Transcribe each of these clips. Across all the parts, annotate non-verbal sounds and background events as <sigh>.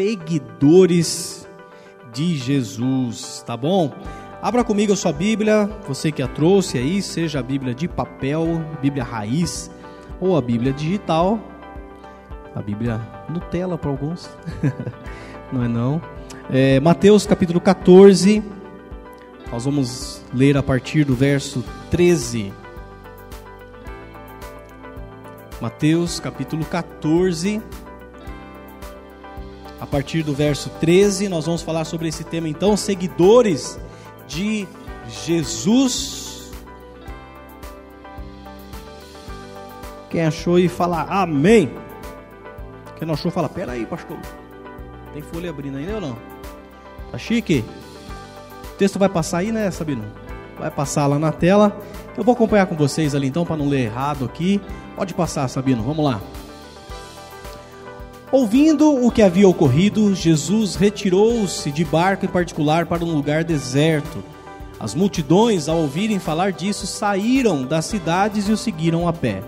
seguidores de Jesus, tá bom? Abra comigo a sua Bíblia, você que a trouxe aí, seja a Bíblia de papel, Bíblia raiz ou a Bíblia digital, a Bíblia Nutella para alguns, <laughs> não é não? É, Mateus capítulo 14, nós vamos ler a partir do verso 13. Mateus capítulo 14, a partir do verso 13, nós vamos falar sobre esse tema então, seguidores de Jesus. Quem achou e fala amém. Quem não achou, fala, pera aí, pastor. Tem folha abrindo ainda ou não? Tá chique? O texto vai passar aí, né, Sabino? Vai passar lá na tela. Eu vou acompanhar com vocês ali então, para não ler errado aqui. Pode passar, Sabino, vamos lá. Ouvindo o que havia ocorrido, Jesus retirou-se de barco em particular para um lugar deserto. As multidões, ao ouvirem falar disso, saíram das cidades e o seguiram a pé.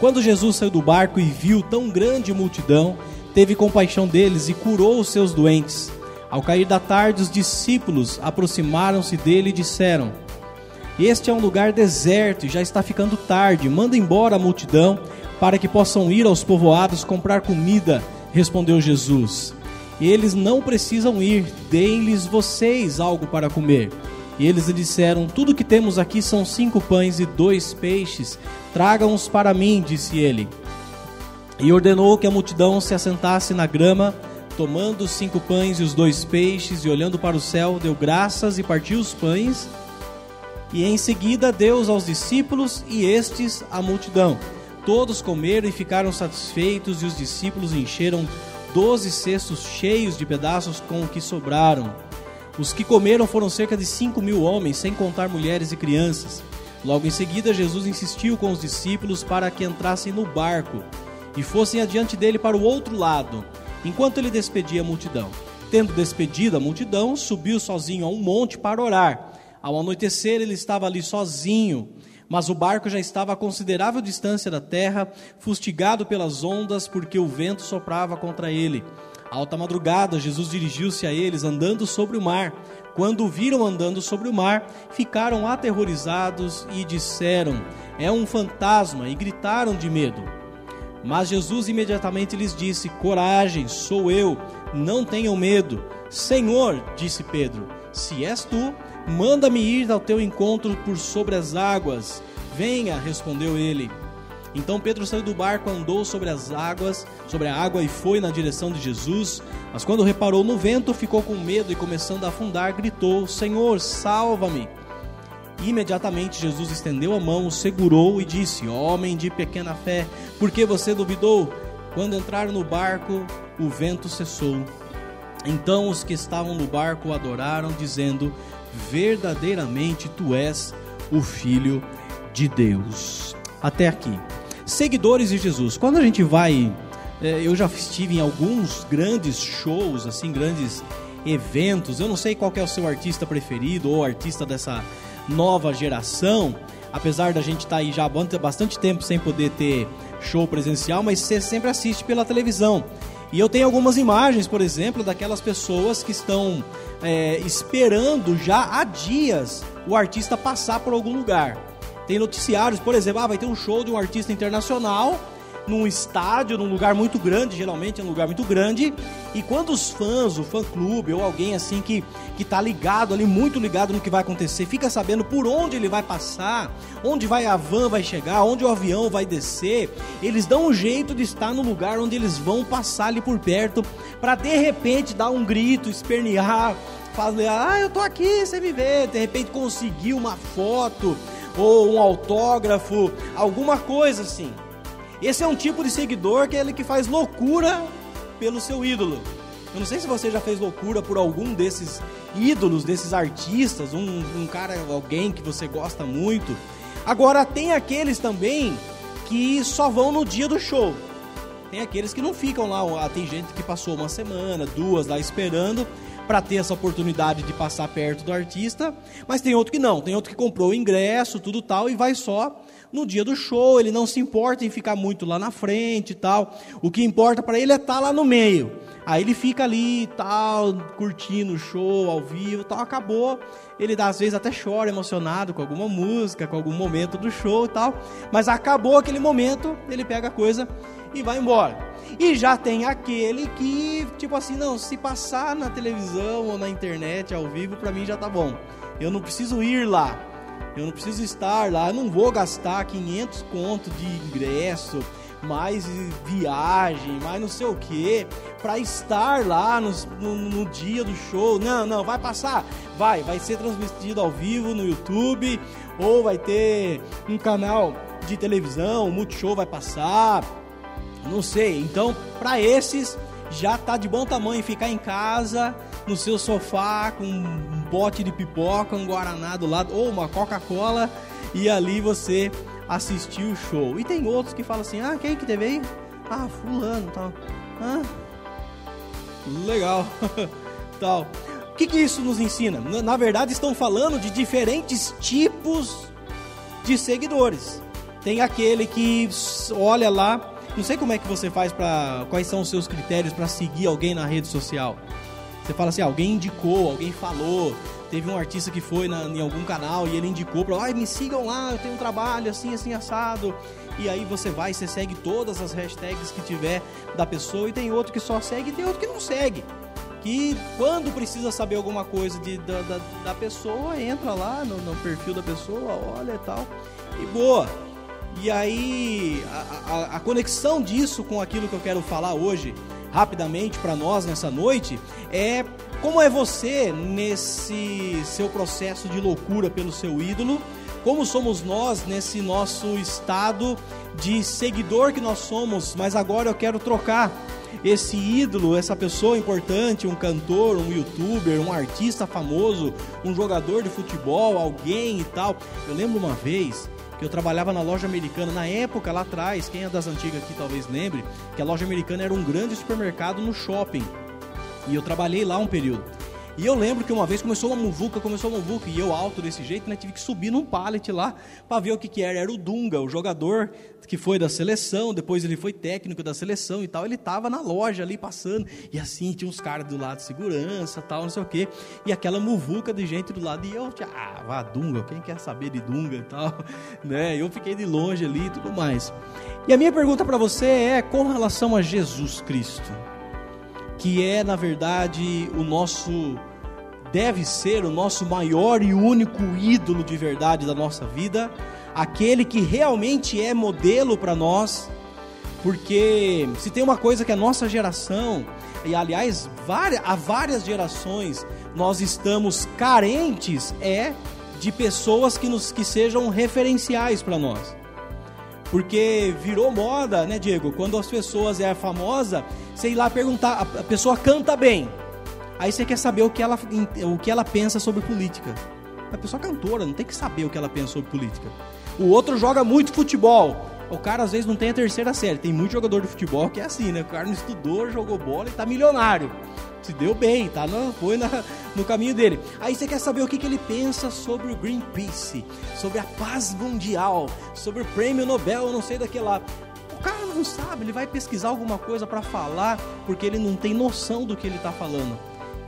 Quando Jesus saiu do barco e viu tão grande multidão, teve compaixão deles e curou os seus doentes. Ao cair da tarde, os discípulos aproximaram-se dele e disseram: Este é um lugar deserto e já está ficando tarde. Manda embora a multidão para que possam ir aos povoados comprar comida, respondeu Jesus. Eles não precisam ir, deem-lhes vocês algo para comer. E eles lhe disseram: Tudo que temos aqui são cinco pães e dois peixes. Tragam-os para mim, disse ele. E ordenou que a multidão se assentasse na grama, tomando os cinco pães e os dois peixes, e olhando para o céu, deu graças e partiu os pães. E em seguida deu aos discípulos e estes à multidão. Todos comeram e ficaram satisfeitos, e os discípulos encheram doze cestos cheios de pedaços com o que sobraram. Os que comeram foram cerca de cinco mil homens, sem contar mulheres e crianças. Logo em seguida, Jesus insistiu com os discípulos para que entrassem no barco e fossem adiante dele para o outro lado, enquanto ele despedia a multidão. Tendo despedido a multidão, subiu sozinho a um monte para orar. Ao anoitecer, ele estava ali sozinho. Mas o barco já estava a considerável distância da terra, fustigado pelas ondas, porque o vento soprava contra ele. alta madrugada, Jesus dirigiu-se a eles, andando sobre o mar. Quando o viram andando sobre o mar, ficaram aterrorizados e disseram: É um fantasma, e gritaram de medo. Mas Jesus imediatamente lhes disse: Coragem, sou eu, não tenham medo. Senhor, disse Pedro, se és tu, Manda-me ir ao teu encontro por sobre as águas. Venha, respondeu ele. Então Pedro saiu do barco, andou sobre as águas, sobre a água e foi na direção de Jesus. Mas quando reparou no vento, ficou com medo e começando a afundar, gritou: Senhor, salva-me! Imediatamente Jesus estendeu a mão, segurou e disse: Homem de pequena fé, por que você duvidou? Quando entraram no barco, o vento cessou. Então os que estavam no barco adoraram, dizendo: verdadeiramente tu és o Filho de Deus. Até aqui. Seguidores de Jesus. Quando a gente vai. É, eu já estive em alguns grandes shows, assim, grandes eventos. Eu não sei qual é o seu artista preferido ou artista dessa nova geração. Apesar da gente estar tá aí já há bastante tempo sem poder ter show presencial, mas você sempre assiste pela televisão. E eu tenho algumas imagens, por exemplo, daquelas pessoas que estão é, esperando já há dias o artista passar por algum lugar. Tem noticiários, por exemplo, ah, vai ter um show de um artista internacional num estádio, num lugar muito grande, geralmente é um lugar muito grande, e quando os fãs, o fã clube ou alguém assim que que tá ligado ali, muito ligado no que vai acontecer, fica sabendo por onde ele vai passar, onde vai a van vai chegar, onde o avião vai descer, eles dão um jeito de estar no lugar onde eles vão passar ali por perto, para de repente dar um grito, espernear, fazer, ah, eu tô aqui, você me vê, de repente conseguir uma foto ou um autógrafo, alguma coisa assim. Esse é um tipo de seguidor que é ele que faz loucura pelo seu ídolo. Eu não sei se você já fez loucura por algum desses ídolos, desses artistas, um, um cara, alguém que você gosta muito. Agora, tem aqueles também que só vão no dia do show. Tem aqueles que não ficam lá. Tem gente que passou uma semana, duas lá esperando para ter essa oportunidade de passar perto do artista, mas tem outro que não. Tem outro que comprou o ingresso, tudo tal, e vai só no dia do show, ele não se importa em ficar muito lá na frente e tal. O que importa para ele é estar tá lá no meio. Aí ele fica ali tal, curtindo o show ao vivo, tal, acabou. Ele às vezes até chora emocionado com alguma música, com algum momento do show e tal. Mas acabou aquele momento, ele pega a coisa e vai embora. E já tem aquele que, tipo assim, não, se passar na televisão ou na internet ao vivo, para mim já tá bom. Eu não preciso ir lá. Eu não preciso estar lá, eu não vou gastar 500 conto de ingresso, mais viagem, mais não sei o que, para estar lá no, no, no, dia do show. Não, não, vai passar, vai, vai ser transmitido ao vivo no YouTube, ou vai ter um canal de televisão, o Multishow vai passar, não sei. Então, para esses, já tá de bom tamanho ficar em casa, no seu sofá, com um pote de pipoca, um guaraná do lado, ou uma Coca-Cola, e ali você assistir o show. E tem outros que falam assim: ah, quem que teve aí? Ah, fulano, tal. Legal, <laughs> tal. O que, que isso nos ensina? Na verdade, estão falando de diferentes tipos de seguidores. Tem aquele que olha lá não sei como é que você faz para. Quais são os seus critérios para seguir alguém na rede social. Você fala assim, alguém indicou, alguém falou, teve um artista que foi na, em algum canal e ele indicou para, ai, me sigam lá, eu tenho um trabalho assim, assim, assado. E aí você vai, você segue todas as hashtags que tiver da pessoa e tem outro que só segue e tem outro que não segue. Que quando precisa saber alguma coisa de, da, da, da pessoa, entra lá no, no perfil da pessoa, olha e tal, e boa. E aí, a, a, a, conexão disso com aquilo que eu quero falar hoje, rapidamente para nós nessa noite, é como é você nesse seu processo de loucura pelo seu ídolo, como somos nós nesse nosso estado de seguidor que nós somos, mas agora eu quero trocar esse ídolo, essa pessoa importante, um cantor, um youtuber, um artista famoso, um jogador de futebol, alguém e tal. Eu lembro uma vez eu trabalhava na loja americana na época lá atrás, quem é das antigas aqui talvez lembre, que a loja americana era um grande supermercado no shopping. E eu trabalhei lá um período. E eu lembro que uma vez começou uma muvuca, começou uma muvuca, e eu alto desse jeito, né, tive que subir num pallet lá para ver o que, que era. Era o Dunga, o jogador que foi da seleção, depois ele foi técnico da seleção e tal. Ele tava na loja ali passando, e assim tinha uns caras do lado de segurança, tal, não sei o quê. E aquela muvuca de gente do lado, e eu, ah, vá Dunga, quem quer saber de Dunga e tal, <laughs> né? Eu fiquei de longe ali e tudo mais. E a minha pergunta para você é com relação a Jesus Cristo que é, na verdade, o nosso deve ser o nosso maior e único ídolo de verdade da nossa vida, aquele que realmente é modelo para nós, porque se tem uma coisa que a nossa geração, e aliás, várias, há várias gerações, nós estamos carentes é de pessoas que, nos, que sejam referenciais para nós. Porque virou moda, né, Diego? Quando as pessoas é famosa, sei lá perguntar, a pessoa canta bem. Aí você quer saber o que ela, o que ela pensa sobre política. A pessoa é cantora, não tem que saber o que ela pensa sobre política. O outro joga muito futebol. O cara às vezes não tem a terceira série. Tem muito jogador de futebol que é assim, né? O cara não estudou, jogou bola e tá milionário. Se deu bem, tá no, foi na, no caminho dele. Aí você quer saber o que, que ele pensa sobre o Greenpeace, sobre a paz mundial, sobre o prêmio Nobel, não sei daquele lá cara não sabe, ele vai pesquisar alguma coisa para falar porque ele não tem noção do que ele está falando.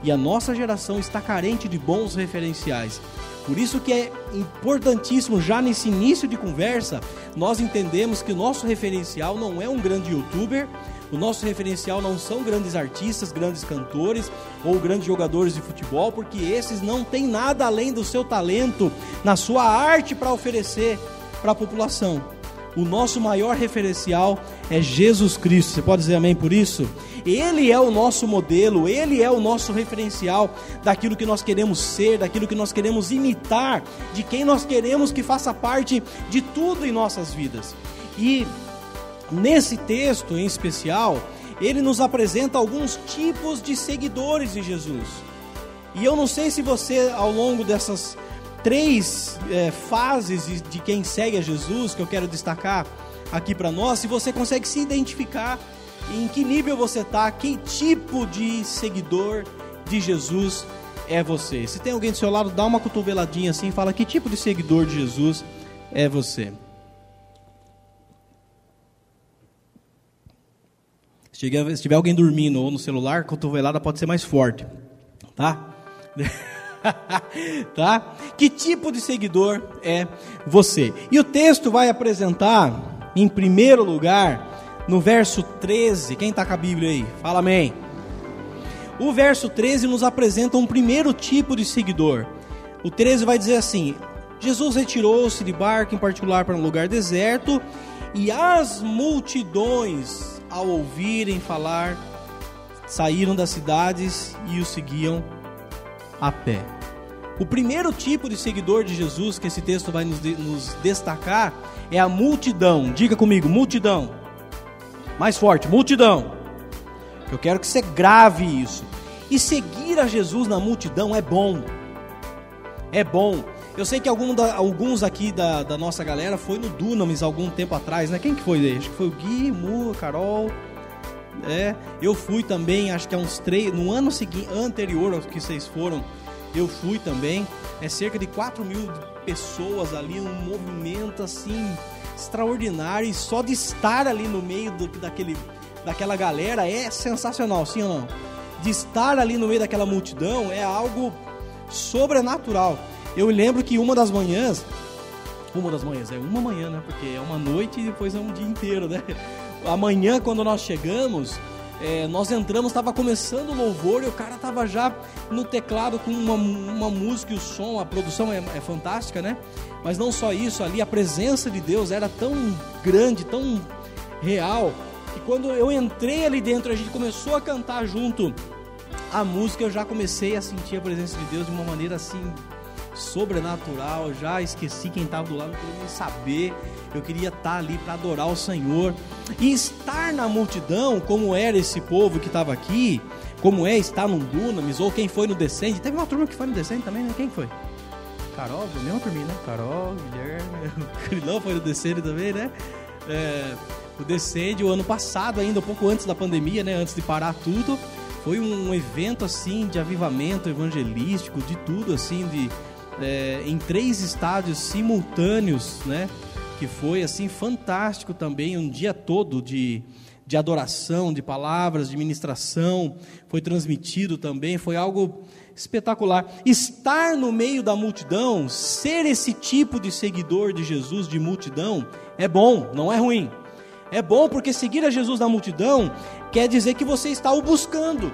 E a nossa geração está carente de bons referenciais. Por isso que é importantíssimo já nesse início de conversa nós entendemos que o nosso referencial não é um grande youtuber, o nosso referencial não são grandes artistas, grandes cantores ou grandes jogadores de futebol, porque esses não têm nada além do seu talento, na sua arte para oferecer para a população o nosso maior referencial é Jesus Cristo. Você pode dizer amém por isso? Ele é o nosso modelo, ele é o nosso referencial daquilo que nós queremos ser, daquilo que nós queremos imitar, de quem nós queremos que faça parte de tudo em nossas vidas. E nesse texto em especial, ele nos apresenta alguns tipos de seguidores de Jesus. E eu não sei se você, ao longo dessas três é, fases de, de quem segue a Jesus que eu quero destacar aqui para nós. Se você consegue se identificar em que nível você está, que tipo de seguidor de Jesus é você. Se tem alguém do seu lado, dá uma cotoveladinha assim, e fala que tipo de seguidor de Jesus é você. Se tiver, se tiver alguém dormindo ou no celular, a cotovelada pode ser mais forte, tá? <laughs> tá? Que tipo de seguidor é você? E o texto vai apresentar, em primeiro lugar, no verso 13. Quem está com a Bíblia aí? Fala amém. O verso 13 nos apresenta um primeiro tipo de seguidor. O 13 vai dizer assim: Jesus retirou-se de barco, em particular para um lugar deserto, e as multidões, ao ouvirem falar, saíram das cidades e o seguiam a pé. O primeiro tipo de seguidor de Jesus que esse texto vai nos, nos destacar é a multidão. Diga comigo, multidão. Mais forte, multidão. Eu quero que você grave isso. E seguir a Jesus na multidão é bom. É bom. Eu sei que da, alguns aqui da, da, nossa galera foi no Dunamis algum tempo atrás, né? Quem que foi? Acho que foi o Gui, Mu, Carol. É, eu fui também, acho que há uns três, no ano seguinte, anterior ao que vocês foram, eu fui também. É cerca de 4 mil pessoas ali, um movimento assim extraordinário. E só de estar ali no meio do, daquele, daquela galera é sensacional, sim ou não? De estar ali no meio daquela multidão é algo sobrenatural. Eu lembro que uma das manhãs, uma das manhãs, é uma manhã, né? Porque é uma noite e depois é um dia inteiro, né? Amanhã, quando nós chegamos, é, nós entramos, estava começando o louvor e o cara estava já no teclado com uma, uma música e o som, a produção é, é, fantástica, né? Mas não só isso, ali a presença de Deus era tão grande, tão real, que quando eu entrei ali dentro, a gente começou a cantar junto a música, eu já comecei a sentir a presença de Deus de uma maneira assim sobrenatural, já esqueci quem estava do lado, não queria nem saber. Eu queria estar ali para adorar o Senhor e estar na multidão, como era esse povo que estava aqui, como é estar num Dunamis, ou quem foi no Descende. Teve uma turma que foi no Descende também, né? Quem foi? Carol, mesma turminha, né? Carol, Guilherme, <laughs> o Crilão foi no Descende também, né? É, o Descende, o ano passado ainda, um pouco antes da pandemia, né? Antes de parar tudo, foi um evento assim de avivamento evangelístico, de tudo assim, de é, em três estádios simultâneos, né? Que foi assim fantástico também, um dia todo de, de adoração, de palavras, de ministração, foi transmitido também, foi algo espetacular. Estar no meio da multidão, ser esse tipo de seguidor de Jesus, de multidão, é bom, não é ruim. É bom porque seguir a Jesus na multidão quer dizer que você está o buscando.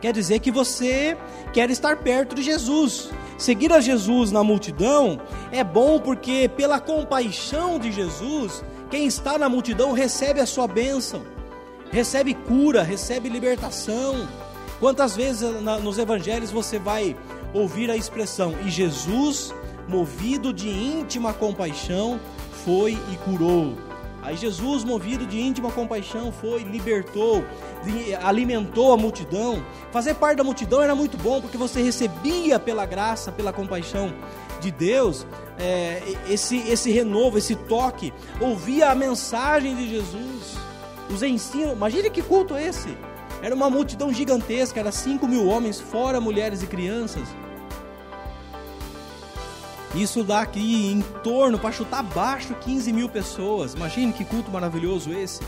Quer dizer que você quer estar perto de Jesus. Seguir a Jesus na multidão é bom porque, pela compaixão de Jesus, quem está na multidão recebe a sua bênção, recebe cura, recebe libertação. Quantas vezes nos evangelhos você vai ouvir a expressão, e Jesus, movido de íntima compaixão, foi e curou. Aí Jesus, movido de íntima compaixão, foi, libertou, alimentou a multidão. Fazer parte da multidão era muito bom, porque você recebia pela graça, pela compaixão de Deus, é, esse, esse renovo, esse toque, ouvia a mensagem de Jesus, os ensinos. Imagine que culto esse! Era uma multidão gigantesca, era 5 mil homens, fora mulheres e crianças. Isso dá aqui em torno, para chutar baixo, 15 mil pessoas. Imagine que culto maravilhoso esse.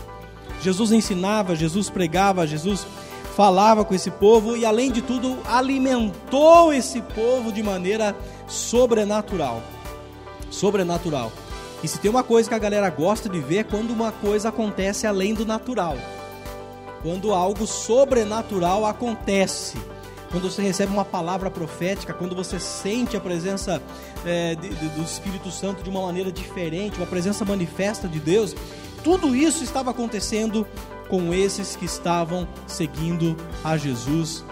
Jesus ensinava, Jesus pregava, Jesus falava com esse povo e, além de tudo, alimentou esse povo de maneira sobrenatural. Sobrenatural. E se tem uma coisa que a galera gosta de ver é quando uma coisa acontece além do natural. Quando algo sobrenatural acontece quando você recebe uma palavra profética, quando você sente a presença é, de, de, do Espírito Santo de uma maneira diferente, uma presença manifesta de Deus, tudo isso estava acontecendo com esses que estavam seguindo a Jesus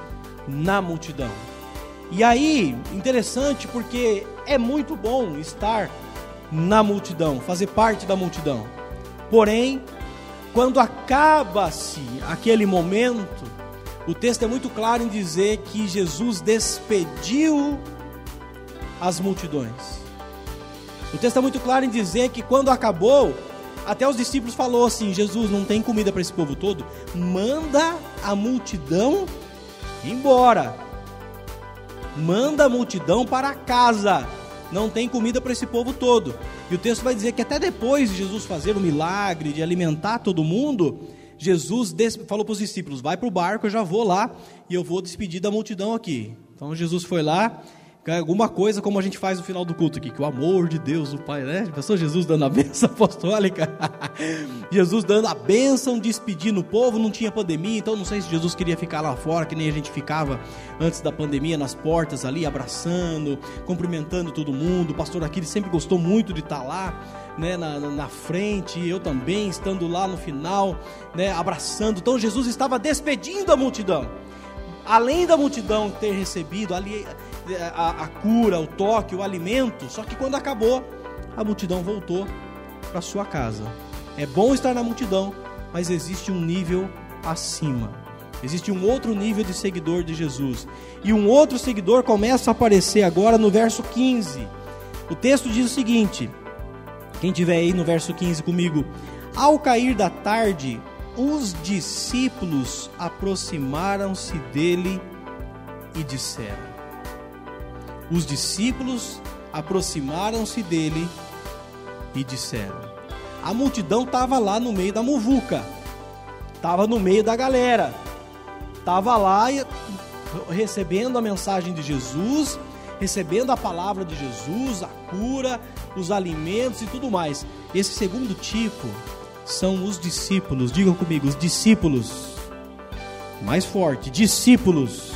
na multidão. E aí, interessante porque é muito bom estar na multidão, fazer parte da multidão. Porém, quando acaba-se aquele momento, o texto é muito claro em dizer que Jesus despediu as multidões. O texto é muito claro em dizer que quando acabou, até os discípulos falou assim: Jesus não tem comida para esse povo todo, manda a multidão embora. Manda a multidão para casa. Não tem comida para esse povo todo. E o texto vai dizer que até depois de Jesus fazer o milagre de alimentar todo mundo, Jesus falou para os discípulos: vai para o barco, eu já vou lá e eu vou despedir da multidão aqui. Então Jesus foi lá, alguma coisa como a gente faz no final do culto aqui, que o amor de Deus, o Pai, né? Pensou Jesus dando a <laughs> bênção apostólica? <laughs> Jesus dando a bênção, despedindo o povo, não tinha pandemia, então não sei se Jesus queria ficar lá fora, que nem a gente ficava antes da pandemia, nas portas ali, abraçando, cumprimentando todo mundo. O pastor Aquiles sempre gostou muito de estar lá né, na, na frente, eu também, estando lá no final, né, abraçando. Então Jesus estava despedindo a multidão. Além da multidão ter recebido ali a, a cura, o toque, o alimento, só que quando acabou, a multidão voltou para sua casa. É bom estar na multidão, mas existe um nível acima. Existe um outro nível de seguidor de Jesus. E um outro seguidor começa a aparecer agora no verso 15. O texto diz o seguinte: quem tiver aí no verso 15 comigo. Ao cair da tarde, os discípulos aproximaram-se dele e disseram. Os discípulos aproximaram-se dele e disseram. A multidão estava lá no meio da muvuca, estava no meio da galera, estava lá recebendo a mensagem de Jesus, recebendo a palavra de Jesus, a cura, os alimentos e tudo mais. Esse segundo tipo são os discípulos. Digam comigo, os discípulos. Mais forte, discípulos.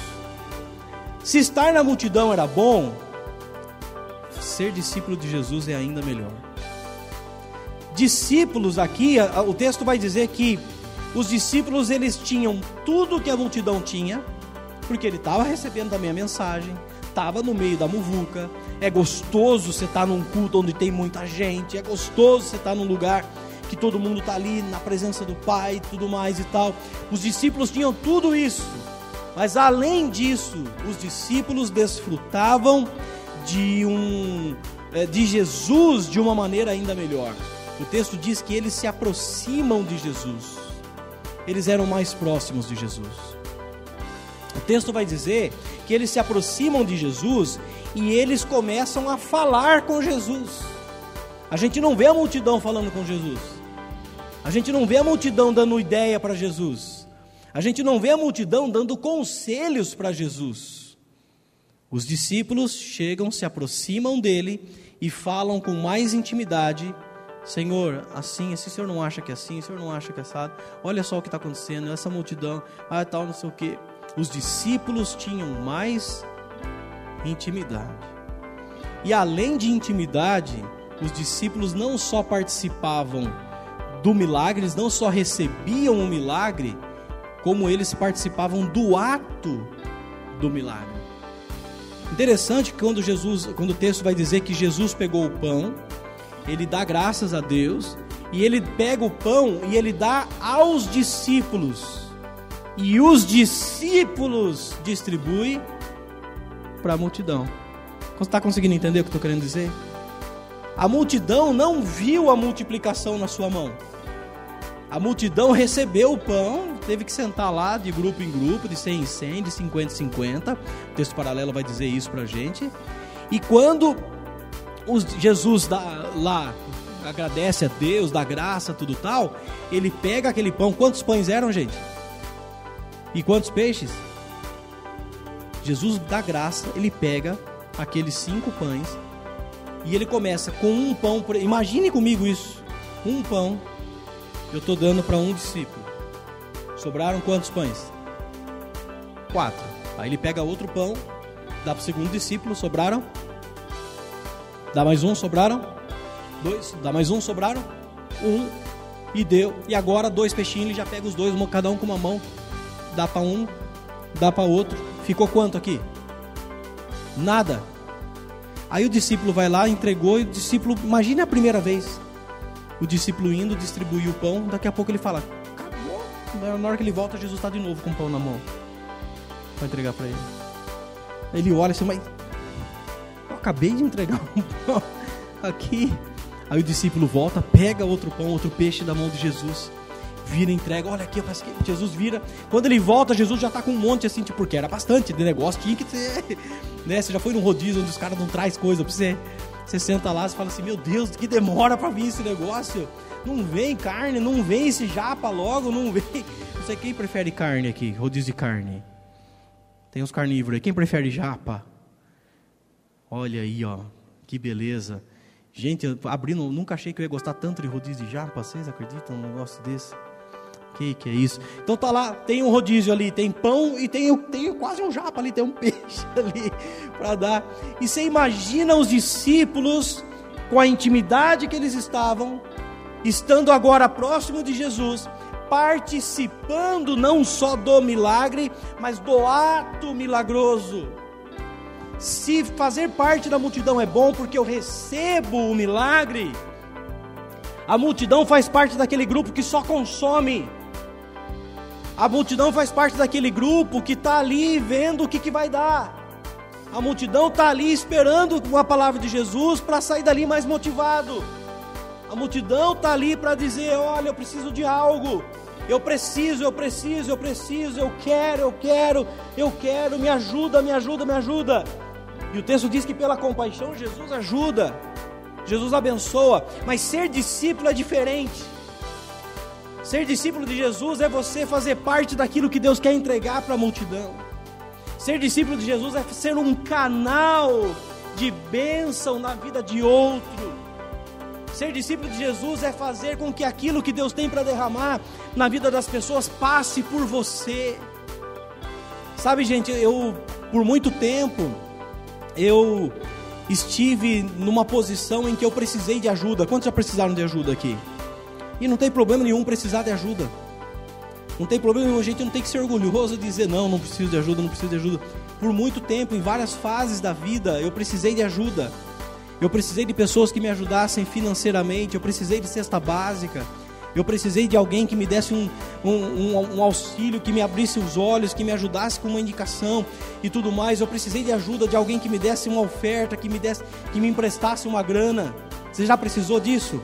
Se estar na multidão era bom, ser discípulo de Jesus é ainda melhor. Discípulos aqui, o texto vai dizer que os discípulos eles tinham tudo que a multidão tinha, porque ele estava recebendo também a mensagem, estava no meio da muvuca. É gostoso você estar tá num culto onde tem muita gente. É gostoso você estar tá num lugar que todo mundo está ali na presença do Pai e tudo mais e tal. Os discípulos tinham tudo isso. Mas além disso, os discípulos desfrutavam de um é, de Jesus de uma maneira ainda melhor. O texto diz que eles se aproximam de Jesus. Eles eram mais próximos de Jesus. O texto vai dizer que eles se aproximam de Jesus e eles começam a falar com Jesus. A gente não vê a multidão falando com Jesus. A gente não vê a multidão dando ideia para Jesus. A gente não vê a multidão dando conselhos para Jesus. Os discípulos chegam, se aproximam dele e falam com mais intimidade Senhor, assim, o senhor não acha que é assim, o senhor não acha que é assado? Olha só o que está acontecendo, essa multidão, ah, tal, não sei o que os discípulos tinham mais intimidade. E além de intimidade, os discípulos não só participavam do milagre, eles não só recebiam o milagre, como eles participavam do ato do milagre. Interessante que quando Jesus, quando o texto vai dizer que Jesus pegou o pão, ele dá graças a Deus e ele pega o pão e ele dá aos discípulos e os discípulos distribuem para a multidão. Você está conseguindo entender o que estou querendo dizer? A multidão não viu a multiplicação na sua mão. A multidão recebeu o pão, teve que sentar lá de grupo em grupo, de 100 em 100, de 50 em 50. O texto paralelo vai dizer isso para a gente. E quando os, Jesus dá, lá agradece a Deus, dá graça, tudo tal, ele pega aquele pão. Quantos pães eram, gente? E quantos peixes? Jesus dá graça, ele pega aqueles cinco pães e ele começa com um pão. Imagine comigo isso: um pão eu estou dando para um discípulo. Sobraram quantos pães? Quatro. Aí ele pega outro pão, dá para o segundo discípulo, sobraram? Dá mais um, sobraram? Dois. Dá mais um, sobraram? Um. E deu. E agora dois peixinhos, ele já pega os dois, cada um com uma mão dá para um, dá para outro. Ficou quanto aqui? Nada. Aí o discípulo vai lá, entregou e o discípulo, imagine a primeira vez. O discípulo indo, distribuir o pão, daqui a pouco ele fala: Acabou. Na hora que ele volta, Jesus está de novo com o pão na mão. Vai entregar para ele. Ele olha assim, mas eu acabei de entregar um <laughs> pão aqui. Aí o discípulo volta, pega outro pão, outro peixe da mão de Jesus vira, entrega, olha aqui, Jesus vira. Quando ele volta, Jesus já está com um monte assim, tipo, porque era bastante de negócio, tinha que ter. <laughs> Né? Você já foi num rodízio onde os caras não traz coisa para você. Você senta lá e fala assim: Meu Deus, que demora para vir esse negócio. Não vem carne, não vem esse japa logo, não vem. <laughs> Não sei quem prefere carne aqui, rodízio de carne. Tem os carnívoros aí. Quem prefere japa? Olha aí, ó, que beleza. Gente, abrindo, nunca achei que eu ia gostar tanto de rodízio de japa. Vocês acreditam num negócio desse? Que que é isso? Então tá lá, tem um rodízio ali, tem pão e tem, tem quase um japa ali, tem um <laughs> peixe ali para dar. E você imagina os discípulos com a intimidade que eles estavam, estando agora próximo de Jesus, participando não só do milagre, mas do ato milagroso. Se fazer parte da multidão é bom porque eu recebo o milagre, a multidão faz parte daquele grupo que só consome. A multidão faz parte daquele grupo que está ali vendo o que, que vai dar. A multidão está ali esperando a palavra de Jesus para sair dali mais motivado. A multidão está ali para dizer: olha, eu preciso de algo. Eu preciso, eu preciso, eu preciso, eu quero, eu quero, eu quero, me ajuda, me ajuda, me ajuda. E o texto diz que pela compaixão Jesus ajuda, Jesus abençoa, mas ser discípulo é diferente. Ser discípulo de Jesus é você fazer parte daquilo que Deus quer entregar para a multidão. Ser discípulo de Jesus é ser um canal de bênção na vida de outro. Ser discípulo de Jesus é fazer com que aquilo que Deus tem para derramar na vida das pessoas passe por você. Sabe, gente, eu por muito tempo eu estive numa posição em que eu precisei de ajuda. Quantos já precisaram de ajuda aqui? E não tem problema nenhum precisar de ajuda. Não tem problema nenhum, a gente não tem que ser orgulhoso e dizer não, não preciso de ajuda, não preciso de ajuda. Por muito tempo, em várias fases da vida, eu precisei de ajuda. Eu precisei de pessoas que me ajudassem financeiramente, eu precisei de cesta básica. Eu precisei de alguém que me desse um, um, um, um, auxílio, que me abrisse os olhos, que me ajudasse com uma indicação e tudo mais. Eu precisei de ajuda de alguém que me desse uma oferta, que me desse, que me emprestasse uma grana. Você já precisou disso?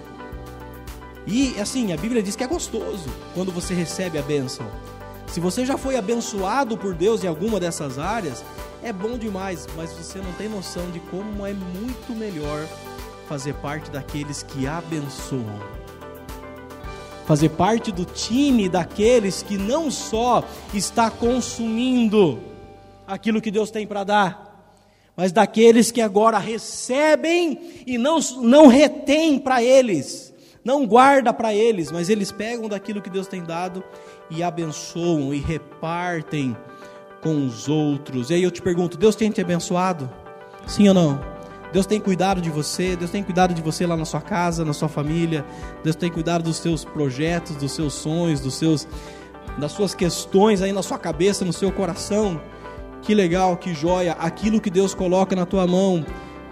E assim, a Bíblia diz que é gostoso quando você recebe a bênção. Se você já foi abençoado por Deus em alguma dessas áreas, é bom demais, mas você não tem noção de como é muito melhor fazer parte daqueles que abençoam. Fazer parte do time daqueles que não só está consumindo aquilo que Deus tem para dar, mas daqueles que agora recebem e não, não retém para eles não guarda para eles, mas eles pegam daquilo que Deus tem dado e abençoam e repartem com os outros. E aí eu te pergunto: Deus tem te abençoado? Sim ou não? Deus tem cuidado de você, Deus tem cuidado de você lá na sua casa, na sua família, Deus tem cuidado dos seus projetos, dos seus sonhos, dos seus das suas questões aí na sua cabeça, no seu coração. Que legal, que joia, aquilo que Deus coloca na tua mão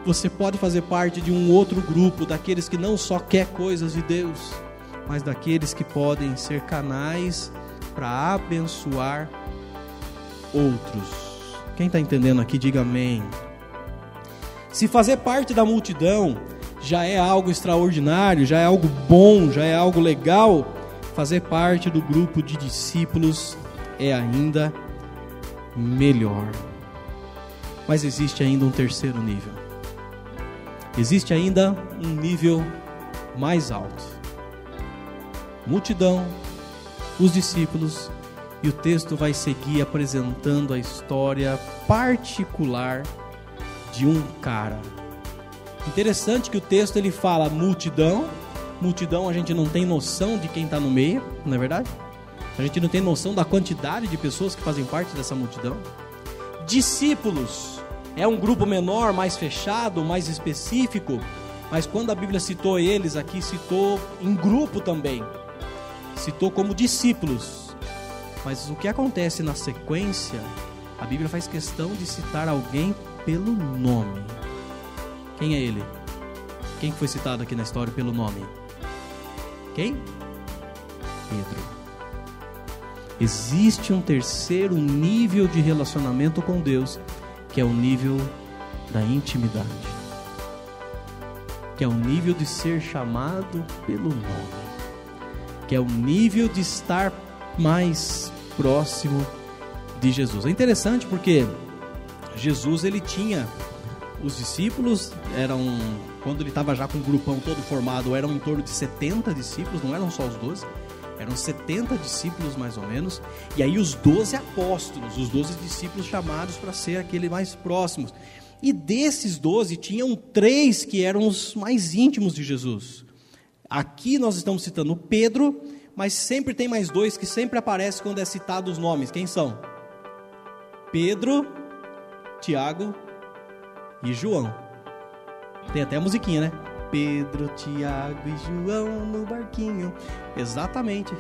você pode fazer parte de um outro grupo, daqueles que não só quer coisas de Deus, mas daqueles que podem ser canais para abençoar outros. Quem está entendendo aqui, diga amém. Se fazer parte da multidão já é algo extraordinário, já é algo bom, já é algo legal, fazer parte do grupo de discípulos é ainda melhor. Mas existe ainda um terceiro nível existe ainda um nível mais alto. Multidão, os discípulos, e o texto vai seguir apresentando a história particular de um cara. Interessante que o texto ele fala multidão, multidão a gente não tem noção de quem está no meio, não é verdade? A gente não tem noção da quantidade de pessoas que fazem parte dessa multidão. Discípulos, é um grupo menor, mais fechado, mais específico, mas quando a Bíblia citou eles aqui, citou em grupo também, citou como discípulos. Mas o que acontece na sequência, a Bíblia faz questão de citar alguém pelo nome. Quem é ele? Quem foi citado aqui na história pelo nome? Quem? Pedro. Existe um terceiro nível de relacionamento com Deus que é o nível da intimidade, que é o nível de ser chamado pelo nome, que é o nível de estar mais próximo de Jesus. É interessante porque Jesus ele tinha os discípulos eram quando ele estava já com o grupão todo formado, eram em torno de 70 discípulos, não eram só os 12, eram 70 discípulos mais ou menos, e aí os 12 apóstolos, os 12 discípulos chamados para ser aqueles mais próximos. E desses 12, tinham três que eram os mais íntimos de Jesus. Aqui nós estamos citando Pedro, mas sempre tem mais dois que sempre aparecem quando é citado os nomes. Quem são? Pedro, Tiago e João. Tem até a musiquinha, né? Pedro, Tiago e João no barquinho. Exatamente.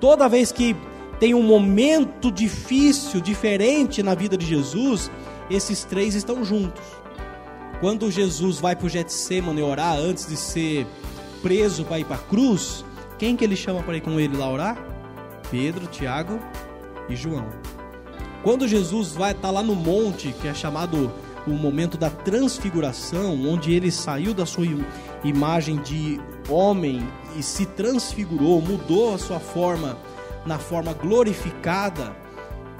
Toda vez que tem um momento difícil, diferente na vida de Jesus, esses três estão juntos. Quando Jesus vai para o Getsemane orar antes de ser preso para ir para a cruz, quem que ele chama para ir com ele lá orar? Pedro, Tiago e João. Quando Jesus vai estar tá lá no monte, que é chamado o momento da transfiguração, onde ele saiu da sua imagem de homem e se transfigurou, mudou a sua forma na forma glorificada.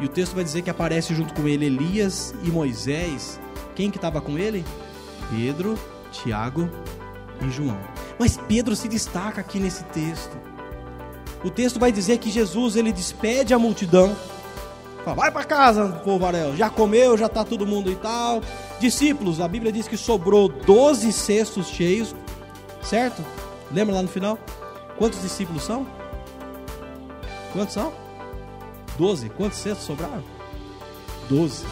E o texto vai dizer que aparece junto com ele Elias e Moisés. Quem que estava com ele? Pedro, Tiago e João. Mas Pedro se destaca aqui nesse texto. O texto vai dizer que Jesus ele despede a multidão Vai para casa, povo. Já comeu, já está todo mundo e tal. Discípulos, a Bíblia diz que sobrou 12 cestos cheios, certo? Lembra lá no final? Quantos discípulos são? Quantos são? 12. Quantos cestos sobraram? 12.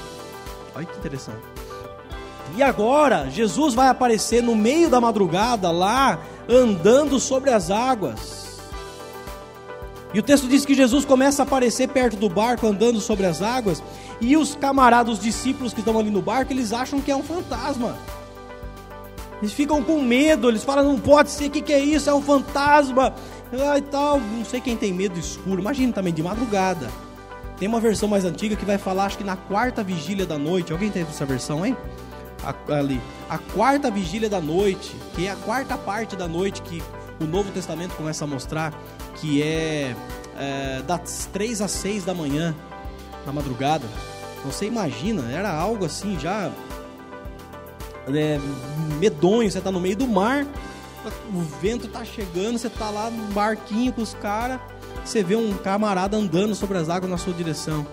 Olha que interessante. E agora, Jesus vai aparecer no meio da madrugada lá, andando sobre as águas. E o texto diz que Jesus começa a aparecer perto do barco, andando sobre as águas, e os camaradas, os discípulos que estão ali no barco, eles acham que é um fantasma. Eles ficam com medo, eles falam, não pode ser, o que, que é isso? É um fantasma. Ah, e tal, não sei quem tem medo escuro. Imagina também de madrugada. Tem uma versão mais antiga que vai falar, acho que na quarta vigília da noite. Alguém teve essa versão, hein? A, ali. A quarta vigília da noite, que é a quarta parte da noite que o Novo Testamento começa a mostrar que é, é das três às seis da manhã, na madrugada. Você imagina, era algo assim já é, medonho. Você está no meio do mar, o vento está chegando, você está lá no barquinho com os caras, você vê um camarada andando sobre as águas na sua direção.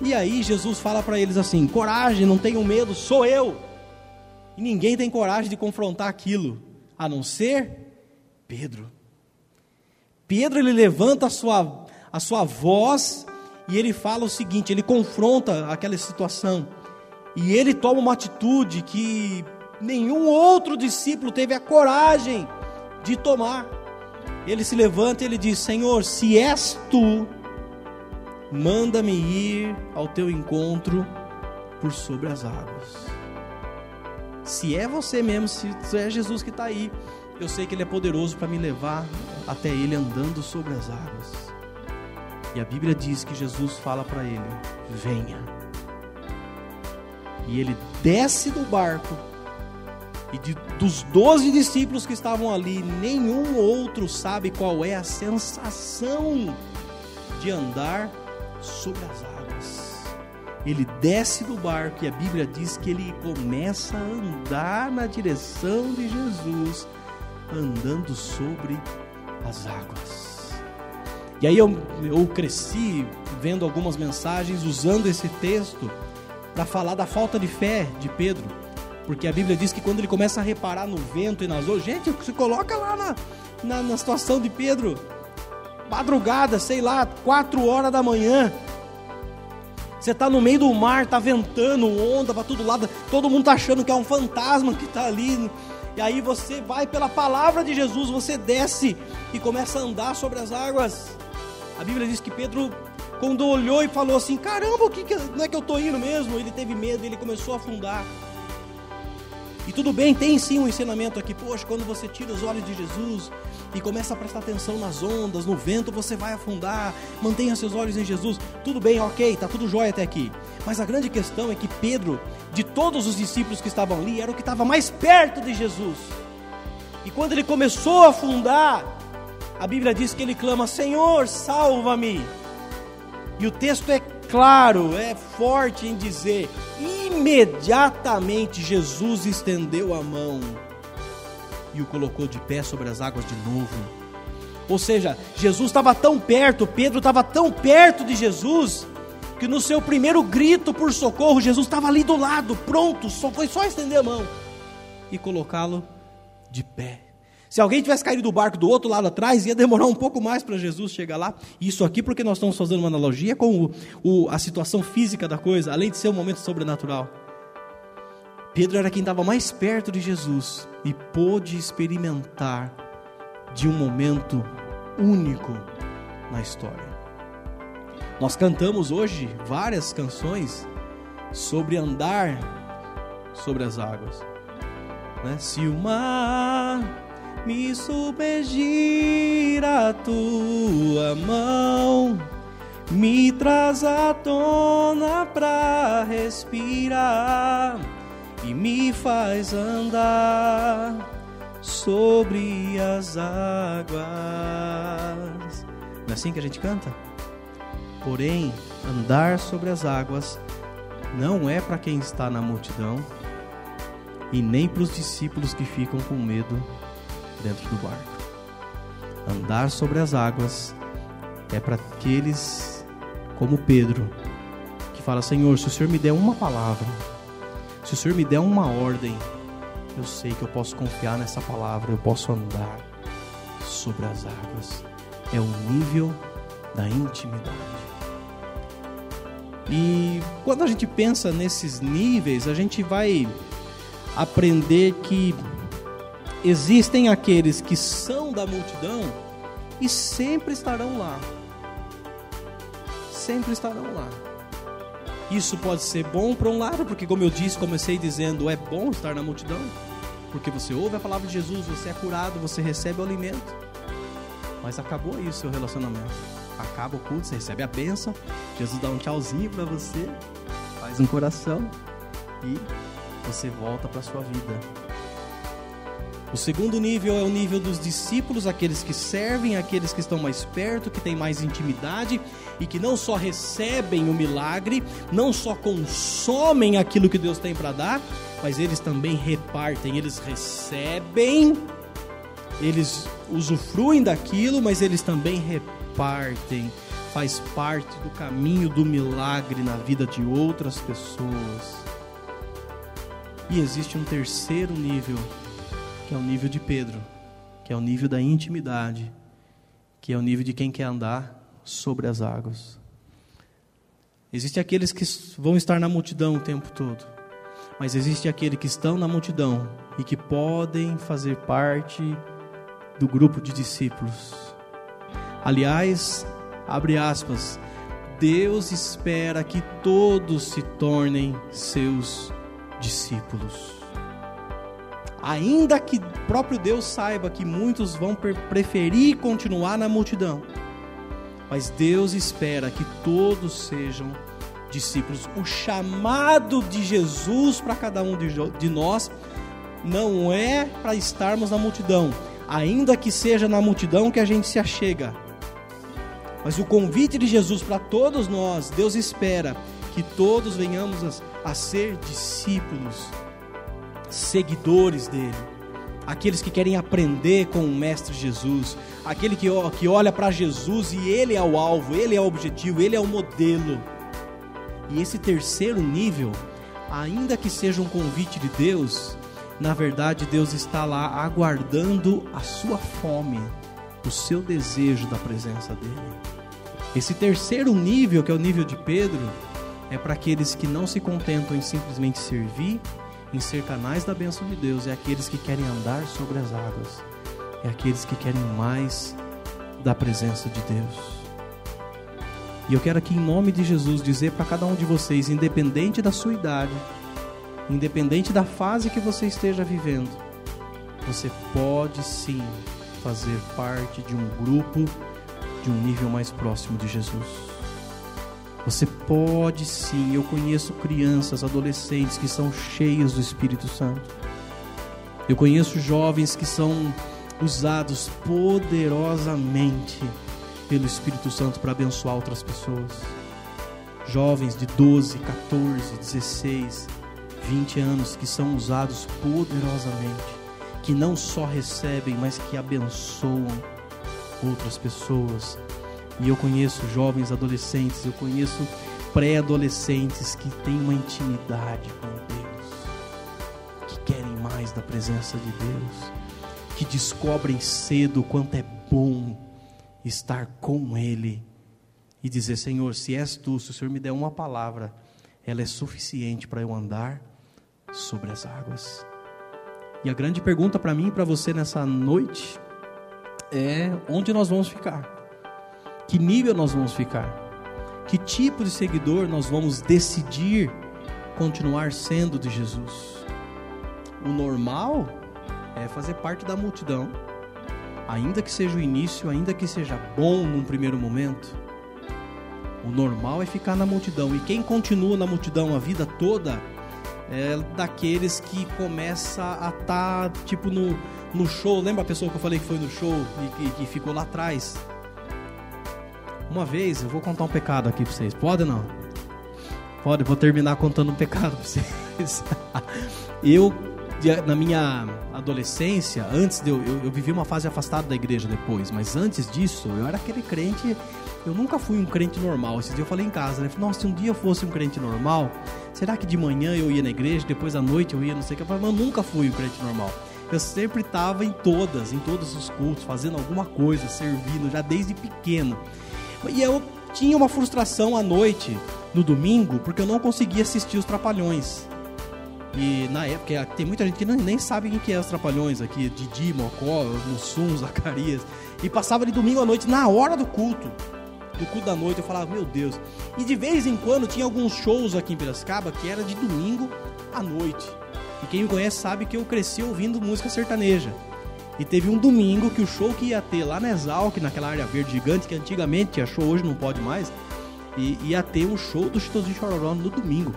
E aí Jesus fala para eles assim: coragem, não tenham medo, sou eu. E ninguém tem coragem de confrontar aquilo, a não ser Pedro. Pedro ele levanta a sua, a sua voz e ele fala o seguinte: ele confronta aquela situação e ele toma uma atitude que nenhum outro discípulo teve a coragem de tomar. Ele se levanta e ele diz: Senhor, se és tu, manda-me ir ao teu encontro por sobre as águas. Se é você mesmo, se é Jesus que está aí, eu sei que Ele é poderoso para me levar até Ele andando sobre as águas. E a Bíblia diz que Jesus fala para ele: Venha. E ele desce do barco. E de, dos doze discípulos que estavam ali, nenhum outro sabe qual é a sensação de andar sobre as águas. Ele desce do barco e a Bíblia diz que ele começa a andar na direção de Jesus andando sobre as águas. E aí eu, eu cresci vendo algumas mensagens usando esse texto para falar da falta de fé de Pedro. Porque a Bíblia diz que quando ele começa a reparar no vento e nas ondas, gente, se coloca lá na, na, na situação de Pedro, madrugada, sei lá, quatro horas da manhã, você está no meio do mar, está ventando, onda para todo lado, todo mundo está achando que é um fantasma que está ali e aí você vai pela palavra de Jesus, você desce e começa a andar sobre as águas. A Bíblia diz que Pedro, quando olhou e falou assim: Caramba, o que, que não é que eu estou indo mesmo? Ele teve medo, ele começou a afundar. E tudo bem, tem sim um ensinamento aqui. Poxa, quando você tira os olhos de Jesus e começa a prestar atenção nas ondas, no vento, você vai afundar. Mantenha seus olhos em Jesus. Tudo bem, ok, tá tudo jóia até aqui. Mas a grande questão é que Pedro, de todos os discípulos que estavam ali, era o que estava mais perto de Jesus. E quando ele começou a afundar, a Bíblia diz que ele clama: Senhor, salva-me. E o texto é claro, é forte em dizer: imediatamente Jesus estendeu a mão e o colocou de pé sobre as águas de novo. Ou seja, Jesus estava tão perto, Pedro estava tão perto de Jesus, que no seu primeiro grito por socorro, Jesus estava ali do lado, pronto, só foi só estender a mão e colocá-lo de pé. Se alguém tivesse caído do barco do outro lado atrás, ia demorar um pouco mais para Jesus chegar lá. Isso aqui porque nós estamos fazendo uma analogia com o, o, a situação física da coisa, além de ser um momento sobrenatural. Pedro era quem estava mais perto de Jesus e pôde experimentar de um momento único na história. Nós cantamos hoje várias canções sobre andar sobre as águas. Né? Se o mar me submergir a tua mão, me traz à tona pra respirar e me faz andar sobre as águas. Não é assim que a gente canta? Porém, andar sobre as águas não é para quem está na multidão e nem para os discípulos que ficam com medo dentro do barco. Andar sobre as águas é para aqueles como Pedro, que fala: Senhor, se o Senhor me der uma palavra, se o Senhor me der uma ordem, eu sei que eu posso confiar nessa palavra, eu posso andar sobre as águas. É o nível da intimidade. E quando a gente pensa nesses níveis, a gente vai aprender que existem aqueles que são da multidão e sempre estarão lá. Sempre estarão lá. Isso pode ser bom para um lado, porque, como eu disse, comecei dizendo, é bom estar na multidão, porque você ouve a palavra de Jesus, você é curado, você recebe o alimento. Mas acabou aí o seu relacionamento. Acaba o culto, você recebe a bênção, Jesus dá um tchauzinho para você, faz um coração e você volta para sua vida. O segundo nível é o nível dos discípulos, aqueles que servem, aqueles que estão mais perto, que têm mais intimidade e que não só recebem o milagre, não só consomem aquilo que Deus tem para dar, mas eles também repartem, eles recebem, eles usufruem daquilo, mas eles também repartem. Faz parte do caminho do milagre na vida de outras pessoas. E existe um terceiro nível que é o nível de Pedro, que é o nível da intimidade, que é o nível de quem quer andar sobre as águas. Existem aqueles que vão estar na multidão o tempo todo, mas existe aqueles que estão na multidão e que podem fazer parte do grupo de discípulos. Aliás, abre aspas, Deus espera que todos se tornem seus discípulos. Ainda que próprio Deus saiba que muitos vão preferir continuar na multidão, mas Deus espera que todos sejam discípulos. O chamado de Jesus para cada um de nós não é para estarmos na multidão, ainda que seja na multidão que a gente se achega. Mas o convite de Jesus para todos nós, Deus espera que todos venhamos a, a ser discípulos seguidores dele, aqueles que querem aprender com o Mestre Jesus, aquele que, que olha para Jesus e ele é o alvo, ele é o objetivo, ele é o modelo. E esse terceiro nível, ainda que seja um convite de Deus, na verdade Deus está lá aguardando a sua fome, o seu desejo da presença dele. Esse terceiro nível, que é o nível de Pedro, é para aqueles que não se contentam em simplesmente servir em ser canais da bênção de Deus é aqueles que querem andar sobre as águas, é aqueles que querem mais da presença de Deus. E eu quero aqui, em nome de Jesus, dizer para cada um de vocês, independente da sua idade, independente da fase que você esteja vivendo, você pode sim fazer parte de um grupo de um nível mais próximo de Jesus. Você pode sim, eu conheço crianças, adolescentes que são cheios do Espírito Santo. Eu conheço jovens que são usados poderosamente pelo Espírito Santo para abençoar outras pessoas. Jovens de 12, 14, 16, 20 anos que são usados poderosamente que não só recebem, mas que abençoam outras pessoas. E eu conheço jovens adolescentes, eu conheço pré-adolescentes que têm uma intimidade com Deus, que querem mais da presença de Deus, que descobrem cedo quanto é bom estar com Ele e dizer: Senhor, se és tu, se o Senhor me der uma palavra, ela é suficiente para eu andar sobre as águas. E a grande pergunta para mim e para você nessa noite é: onde nós vamos ficar? Que nível nós vamos ficar? Que tipo de seguidor nós vamos decidir continuar sendo de Jesus? O normal é fazer parte da multidão, ainda que seja o início, ainda que seja bom num primeiro momento. O normal é ficar na multidão. E quem continua na multidão a vida toda é daqueles que começa a estar, tá, tipo, no, no show. Lembra a pessoa que eu falei que foi no show e que, que ficou lá atrás? Uma vez, eu vou contar um pecado aqui pra vocês. Pode ou não? Pode, vou terminar contando um pecado pra vocês. <laughs> eu, na minha adolescência, antes de eu, eu, eu vivi uma fase afastada da igreja depois, mas antes disso, eu era aquele crente eu nunca fui um crente normal. Esse dia eu falei em casa, né? Nossa, se um dia eu fosse um crente normal, será que de manhã eu ia na igreja, depois à noite eu ia, não sei o que. Eu falei, mas eu nunca fui um crente normal. Eu sempre estava em todas, em todos os cultos, fazendo alguma coisa, servindo, já desde pequeno. E eu tinha uma frustração à noite, no domingo, porque eu não conseguia assistir os Trapalhões. E na época, tem muita gente que nem sabe quem que é os Trapalhões aqui, Didi, Mocó, Mussum, Zacarias. E passava de domingo à noite na hora do culto do culto da noite, eu falava, meu Deus. E de vez em quando tinha alguns shows aqui em Piracicaba que era de domingo à noite. E quem me conhece sabe que eu cresci ouvindo música sertaneja. E teve um domingo que o show que ia ter lá na Exalc, naquela área verde gigante, que antigamente tinha show, hoje não pode mais, e ia ter um show do Chitãozinho Chororó no domingo.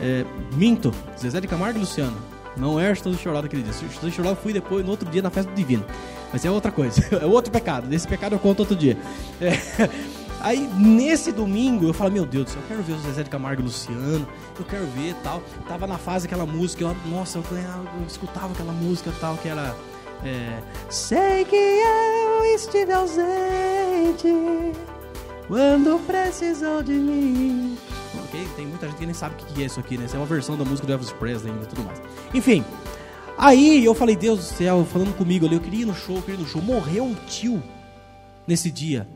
É, minto, Zezé de Camargo e Luciano. Não é Chitãozinho Chororó daquele dia. Chitãozinho Chororó fui depois, no outro dia, na festa do Divino. Mas é outra coisa, <laughs> é outro pecado. Desse pecado eu conto outro dia. É. Aí, nesse domingo, eu falo, meu Deus do céu, eu quero ver o Zezé de Camargo e Luciano, eu quero ver tal. Tava na fase aquela música, eu, nossa, eu, eu escutava aquela música tal, que era. É, Sei que eu estive ausente quando precisou de mim. Ok? Tem muita gente que nem sabe o que é isso aqui, né? Isso é uma versão da música do Elvis Presley e tudo mais. Enfim, Aí eu falei, Deus do céu, falando comigo ali, eu queria ir no show, eu queria ir no show. Morreu um tio nesse dia.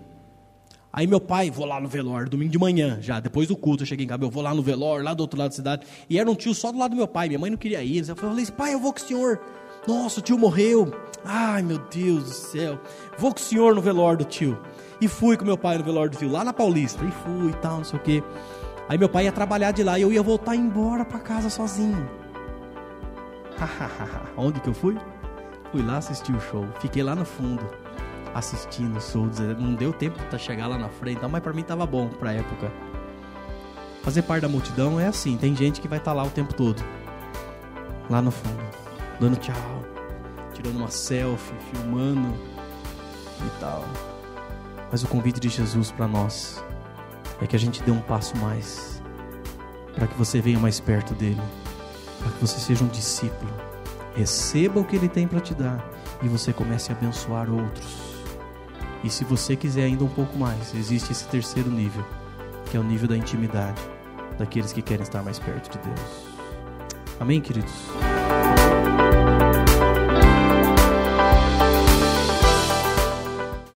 Aí meu pai, vou lá no velório, domingo de manhã, já, depois do culto, eu cheguei em casa, eu vou lá no velório, lá do outro lado da cidade. E era um tio só do lado do meu pai, minha mãe não queria ir. Eu falei, pai, eu vou com o senhor. Nossa, o tio morreu. Ai, meu Deus do céu. Vou com o senhor no velório do tio. E fui com meu pai no velório do tio, lá na Paulista. E fui e tal, não sei o quê. Aí meu pai ia trabalhar de lá e eu ia voltar embora para casa sozinho. <laughs> Onde que eu fui? Fui lá assistir o show. Fiquei lá no fundo assistindo show. Não deu tempo de chegar lá na frente, mas para mim tava bom pra época. Fazer parte da multidão é assim, tem gente que vai estar tá lá o tempo todo. Lá no fundo, dando tchau, tirando uma selfie, filmando e tal. Mas o convite de Jesus para nós é que a gente dê um passo mais para que você venha mais perto dele para que você seja um discípulo. Receba o que Ele tem para te dar e você comece a abençoar outros. E se você quiser ainda um pouco mais, existe esse terceiro nível, que é o nível da intimidade, daqueles que querem estar mais perto de Deus. Amém, queridos?